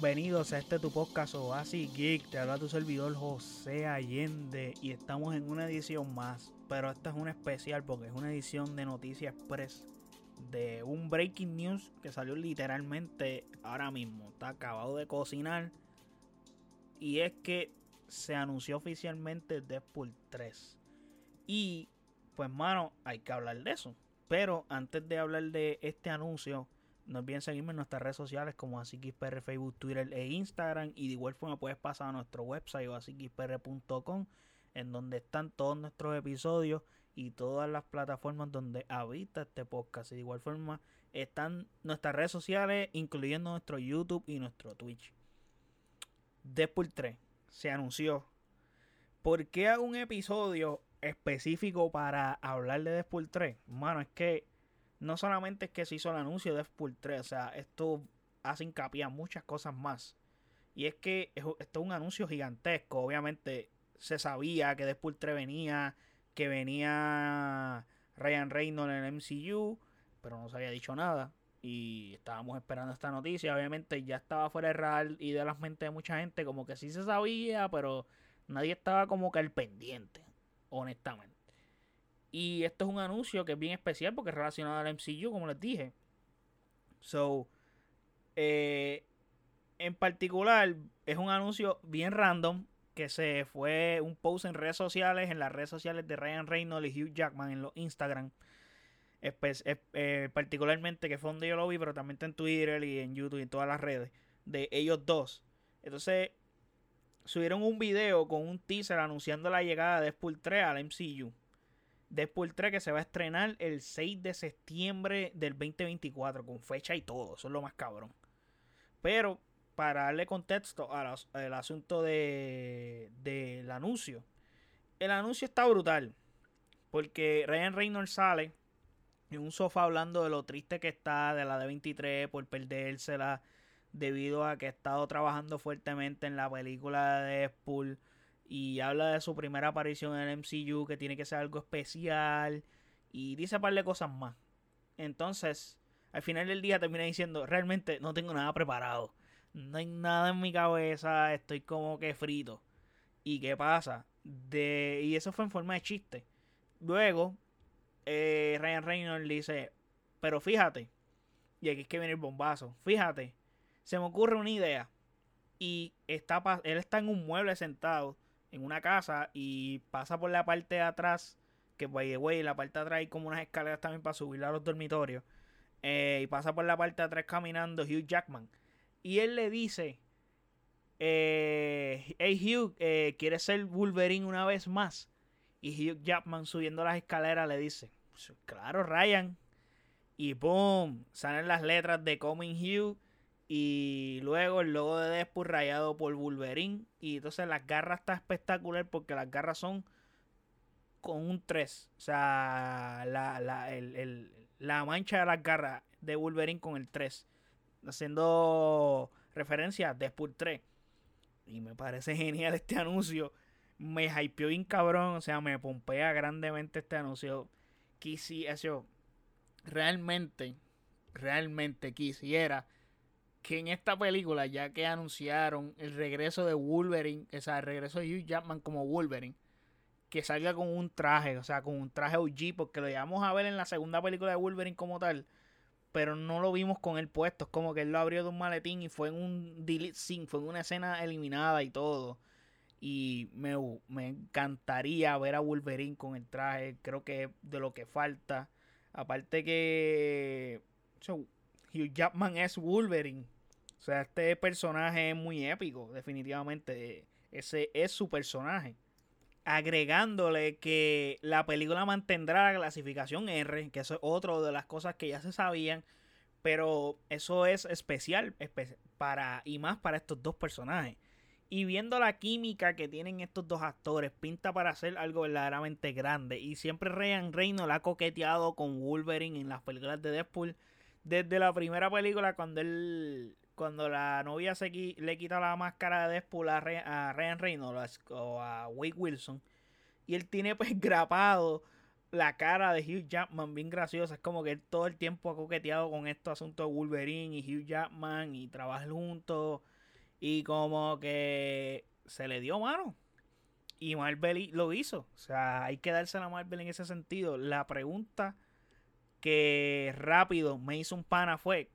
bienvenidos a este tu podcast Oasis Geek. Te habla tu servidor José Allende y estamos en una edición más. Pero esta es una especial porque es una edición de Noticias Express de un breaking news que salió literalmente ahora mismo. Está acabado de cocinar. Y es que se anunció oficialmente Deadpool 3. Y pues mano, hay que hablar de eso. Pero antes de hablar de este anuncio, no olviden seguirme en nuestras redes sociales como AsiXPR, Facebook, Twitter e Instagram. Y de igual forma puedes pasar a nuestro website o asiXPR.com en donde están todos nuestros episodios y todas las plataformas donde habita este podcast. Y de igual forma están nuestras redes sociales, incluyendo nuestro YouTube y nuestro Twitch. Deadpool 3 se anunció. ¿Por qué hago un episodio específico para hablar de Deadpool 3? Mano, es que no solamente es que se hizo el anuncio de Deadpool 3, o sea, esto hace hincapié a muchas cosas más. Y es que esto es un anuncio gigantesco. Obviamente se sabía que Deadpool 3 venía, que venía Ryan Reynolds en el MCU, pero no se había dicho nada. Y estábamos esperando esta noticia. Obviamente ya estaba fuera de radar y de las mentes de mucha gente, como que sí se sabía, pero nadie estaba como que al pendiente, honestamente. Y esto es un anuncio que es bien especial porque es relacionado al MCU, como les dije. So, eh, en particular, es un anuncio bien random que se fue un post en redes sociales, en las redes sociales de Ryan Reynolds y Hugh Jackman en los Instagram. Eh, particularmente que fue donde yo lo vi, pero también está en Twitter y en YouTube y en todas las redes de ellos dos. Entonces, subieron un video con un teaser anunciando la llegada de Deadpool 3 al MCU. Deadpool 3 que se va a estrenar el 6 de septiembre del 2024, con fecha y todo, eso es lo más cabrón. Pero para darle contexto al, asunto del de, anuncio, el anuncio está brutal, porque Ryan Reynolds sale en un sofá hablando de lo triste que está de la D23 por perdérsela debido a que ha estado trabajando fuertemente en la película de Deadpool y habla de su primera aparición en el MCU que tiene que ser algo especial y dice un par de cosas más. Entonces, al final del día termina diciendo, realmente no tengo nada preparado. No hay nada en mi cabeza, estoy como que frito. ¿Y qué pasa? De, y eso fue en forma de chiste. Luego, eh, Ryan Reynolds dice, pero fíjate, y aquí es que viene el bombazo, fíjate, se me ocurre una idea. Y está, él está en un mueble sentado en una casa y pasa por la parte de atrás, que by the way, la parte de atrás hay como unas escaleras también para subir a los dormitorios. Eh, y pasa por la parte de atrás caminando Hugh Jackman. Y él le dice, eh, hey Hugh, eh, ¿quieres ser Wolverine una vez más? Y Hugh Jackman subiendo las escaleras le dice, claro Ryan. Y boom, salen las letras de Coming Hugh y luego el logo de Deadpool rayado por Wolverine. Y entonces las garras está espectacular porque las garras son con un 3. O sea, la, la, el, la mancha de las garras de Wolverine con el 3. Haciendo referencia a Deadpool 3. Y me parece genial este anuncio. Me hypeó bien cabrón. O sea, me pompea grandemente este anuncio. Quisiera, realmente, realmente quisiera que en esta película, ya que anunciaron el regreso de Wolverine, o sea, el regreso de Hugh Jackman como Wolverine, que salga con un traje, o sea, con un traje OG, porque lo llevamos a ver en la segunda película de Wolverine como tal, pero no lo vimos con él puesto, es como que él lo abrió de un maletín y fue en un delete scene, fue en una escena eliminada y todo. Y me, me encantaría ver a Wolverine con el traje, creo que de lo que falta. Aparte que Hugh Jackman es Wolverine. O sea, este personaje es muy épico, definitivamente. Ese es su personaje. Agregándole que la película mantendrá la clasificación R, que eso es otra de las cosas que ya se sabían. Pero eso es especial para y más para estos dos personajes. Y viendo la química que tienen estos dos actores, pinta para hacer algo verdaderamente grande. Y siempre Ryan Reynolds ha coqueteado con Wolverine en las películas de Deadpool desde la primera película cuando él cuando la novia se le quita la máscara de Deadpool a, Ryan Reynolds o a Wade Wilson y él tiene pues grapado la cara de Hugh Jackman bien graciosa es como que él todo el tiempo ha coqueteado con estos asuntos de Wolverine y Hugh Jackman y trabajan juntos Y como que se le dio mano. Y Marvel lo hizo. O sea, hay que darse a Marvel en ese sentido. La pregunta que rápido me hizo un pana fue: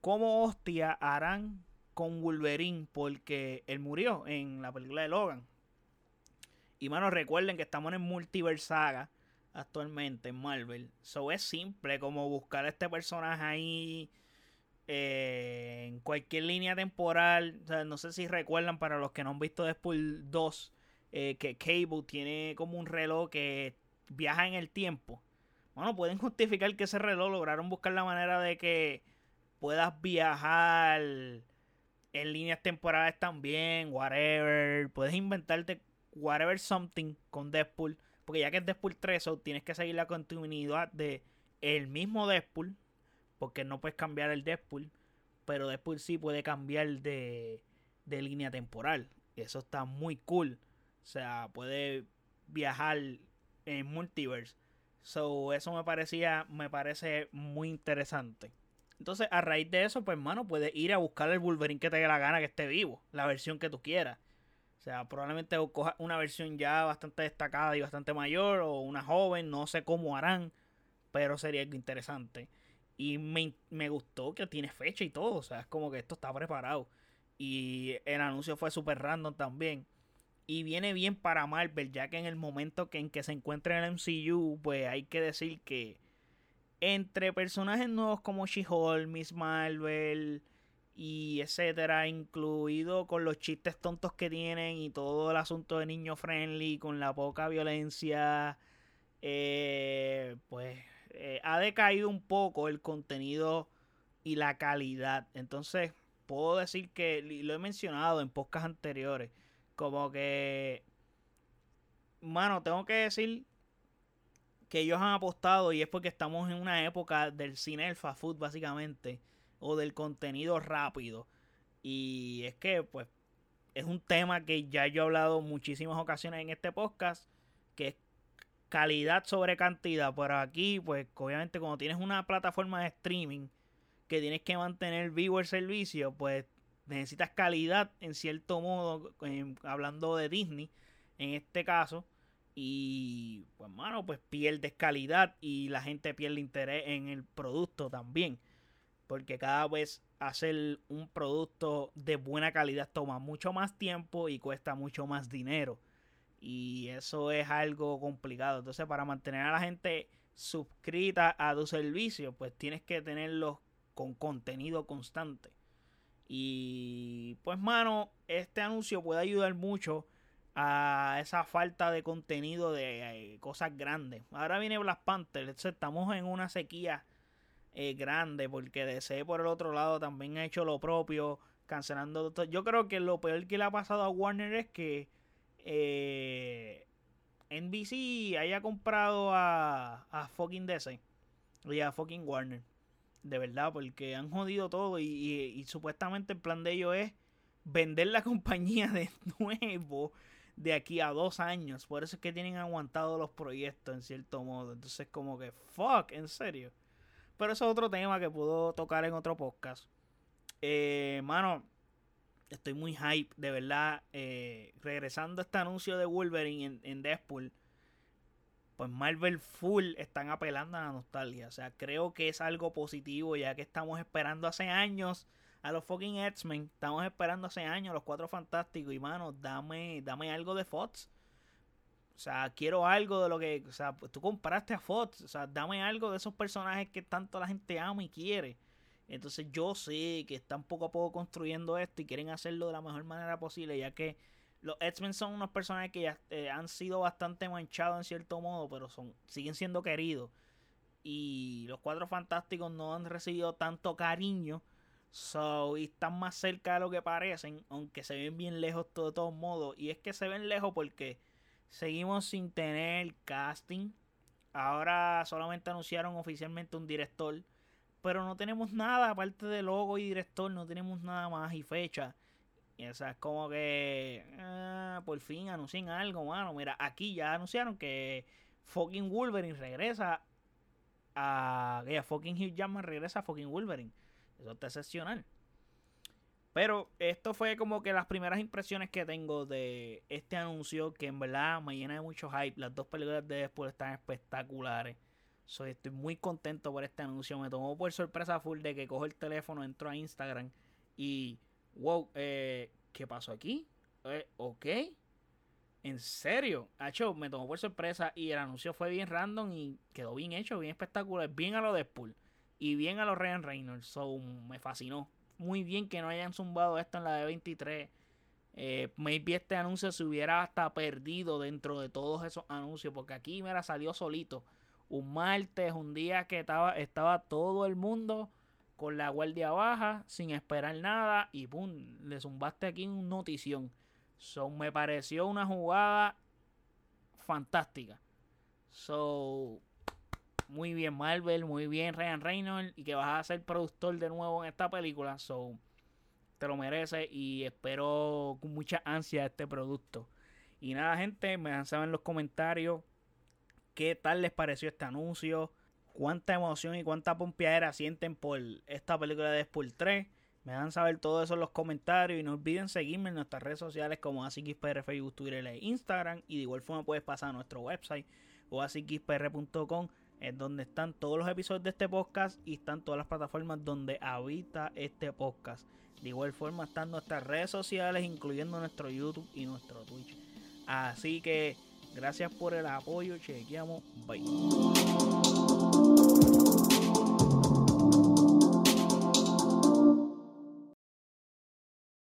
¿Cómo hostia harán con Wolverine? Porque él murió en la película de Logan. Y mano, recuerden que estamos en Multiverse Saga actualmente en Marvel. So es simple como buscar a este personaje ahí eh, en cualquier línea temporal. no sé si recuerdan para los que no han visto Deadpool 2 eh, que Cable tiene como un reloj que viaja en el tiempo. Bueno, pueden justificar que ese reloj lograron buscar la manera de que puedas viajar en líneas temporales también, whatever. Puedes inventarte whatever something con Deadpool. Porque ya que es Deadpool 3, tienes que seguir la continuidad de el mismo Deadpool. Porque no puedes cambiar el Deadpool. Pero Deadpool sí puede cambiar de, de línea temporal. Eso está muy cool. O sea, puede viajar en multiverse. So, eso me parecía, me parece muy interesante. Entonces, a raíz de eso, pues, hermano, puedes ir a buscar el Wolverine que te dé la gana que esté vivo. La versión que tú quieras. O sea, probablemente coja una versión ya bastante destacada y bastante mayor. O una joven, no sé cómo harán. Pero sería algo interesante. Y me, me gustó que tiene fecha y todo. O sea, es como que esto está preparado. Y el anuncio fue súper random también. Y viene bien para Marvel, ya que en el momento que en que se encuentra en el MCU, pues hay que decir que entre personajes nuevos como She-Hulk, Miss Marvel y etcétera, incluido con los chistes tontos que tienen y todo el asunto de niño friendly, con la poca violencia, eh, pues eh, ha decaído un poco el contenido y la calidad. Entonces, puedo decir que lo he mencionado en podcasts anteriores como que, mano, tengo que decir que ellos han apostado y es porque estamos en una época del cine del fast food básicamente o del contenido rápido. Y es que pues es un tema que ya yo he hablado muchísimas ocasiones en este podcast que es calidad sobre cantidad. Pero aquí pues obviamente cuando tienes una plataforma de streaming que tienes que mantener vivo el servicio pues necesitas calidad en cierto modo, hablando de Disney en este caso. Y pues, mano, pues pierdes calidad y la gente pierde interés en el producto también. Porque cada vez hacer un producto de buena calidad toma mucho más tiempo y cuesta mucho más dinero. Y eso es algo complicado. Entonces, para mantener a la gente suscrita a tu servicio, pues tienes que tenerlos con contenido constante. Y pues, mano, este anuncio puede ayudar mucho a esa falta de contenido de eh, cosas grandes. Ahora viene Black Panther, estamos en una sequía eh, grande porque DC por el otro lado también ha hecho lo propio, cancelando. Yo creo que lo peor que le ha pasado a Warner es que eh, NBC haya comprado a, a fucking DC y a fucking Warner de verdad, porque han jodido todo y, supuestamente el plan de ellos es vender la compañía de nuevo de aquí a dos años. Por eso es que tienen aguantado los proyectos en cierto modo. Entonces como que, fuck, en serio. Pero eso es otro tema que puedo tocar en otro podcast. Eh, mano, estoy muy hype, de verdad. Eh, regresando a este anuncio de Wolverine en, en Deadpool pues Marvel full están apelando a la nostalgia. O sea, creo que es algo positivo ya que estamos esperando hace años a los fucking X-Men. Estamos esperando hace años a los Cuatro Fantásticos. Y mano, dame, dame algo de Fox. O sea, quiero algo de lo que... O sea, pues tú compraste a Fox. O sea, dame algo de esos personajes que tanto la gente ama y quiere. Entonces yo sé que están poco a poco construyendo esto y quieren hacerlo de la mejor manera posible ya que los X-Men son unos personajes que ya eh, han sido bastante manchados en cierto modo, pero son siguen siendo queridos. Y los Cuatro Fantásticos no han recibido tanto cariño. So, y están más cerca de lo que parecen, aunque se ven bien lejos de todos modos. Y es que se ven lejos porque seguimos sin tener casting. Ahora solamente anunciaron oficialmente un director. Pero no tenemos nada aparte de logo y director, no tenemos nada más y fecha. Y o sea, es como que ah, por fin anuncian algo, mano. Mira, aquí ya anunciaron que fucking Wolverine regresa a. Fucking Hugh Jackman regresa a fucking Wolverine. Eso está excepcional. Pero esto fue como que las primeras impresiones que tengo de este anuncio que en verdad me llena de mucho hype. Las dos películas de Deadpool están espectaculares. So, estoy muy contento por este anuncio. Me tomó por sorpresa full de que cojo el teléfono, entro a Instagram y wow, eh, ¿qué pasó aquí? Eh, ok. En serio, hecho, me tomó por sorpresa y el anuncio fue bien random y quedó bien hecho, bien espectacular, bien a lo Deadpool y bien a los Ryan Reynolds. So, me fascinó muy bien que no hayan zumbado esto en la de 23. Eh, maybe este anuncio se hubiera hasta perdido dentro de todos esos anuncios. Porque aquí, mira, salió solito. Un martes, un día que estaba, estaba todo el mundo con la guardia baja, sin esperar nada. Y pum, le zumbaste aquí un notición. So, me pareció una jugada fantástica. So, muy bien Marvel, muy bien Ryan Reynolds y que vas a ser productor de nuevo en esta película. So, te lo mereces y espero con mucha ansia este producto. Y nada, gente, me dan saber en los comentarios qué tal les pareció este anuncio, cuánta emoción y cuánta pompeadera sienten por esta película de Deadpool 3. Me dan saber todo eso en los comentarios y no olviden seguirme en nuestras redes sociales como AsiXPR, Facebook, Twitter e Instagram. Y de igual forma puedes pasar a nuestro website o asixpr.com es donde están todos los episodios de este podcast y están todas las plataformas donde habita este podcast. De igual forma están nuestras redes sociales, incluyendo nuestro YouTube y nuestro Twitch. Así que gracias por el apoyo, chequeamos, bye.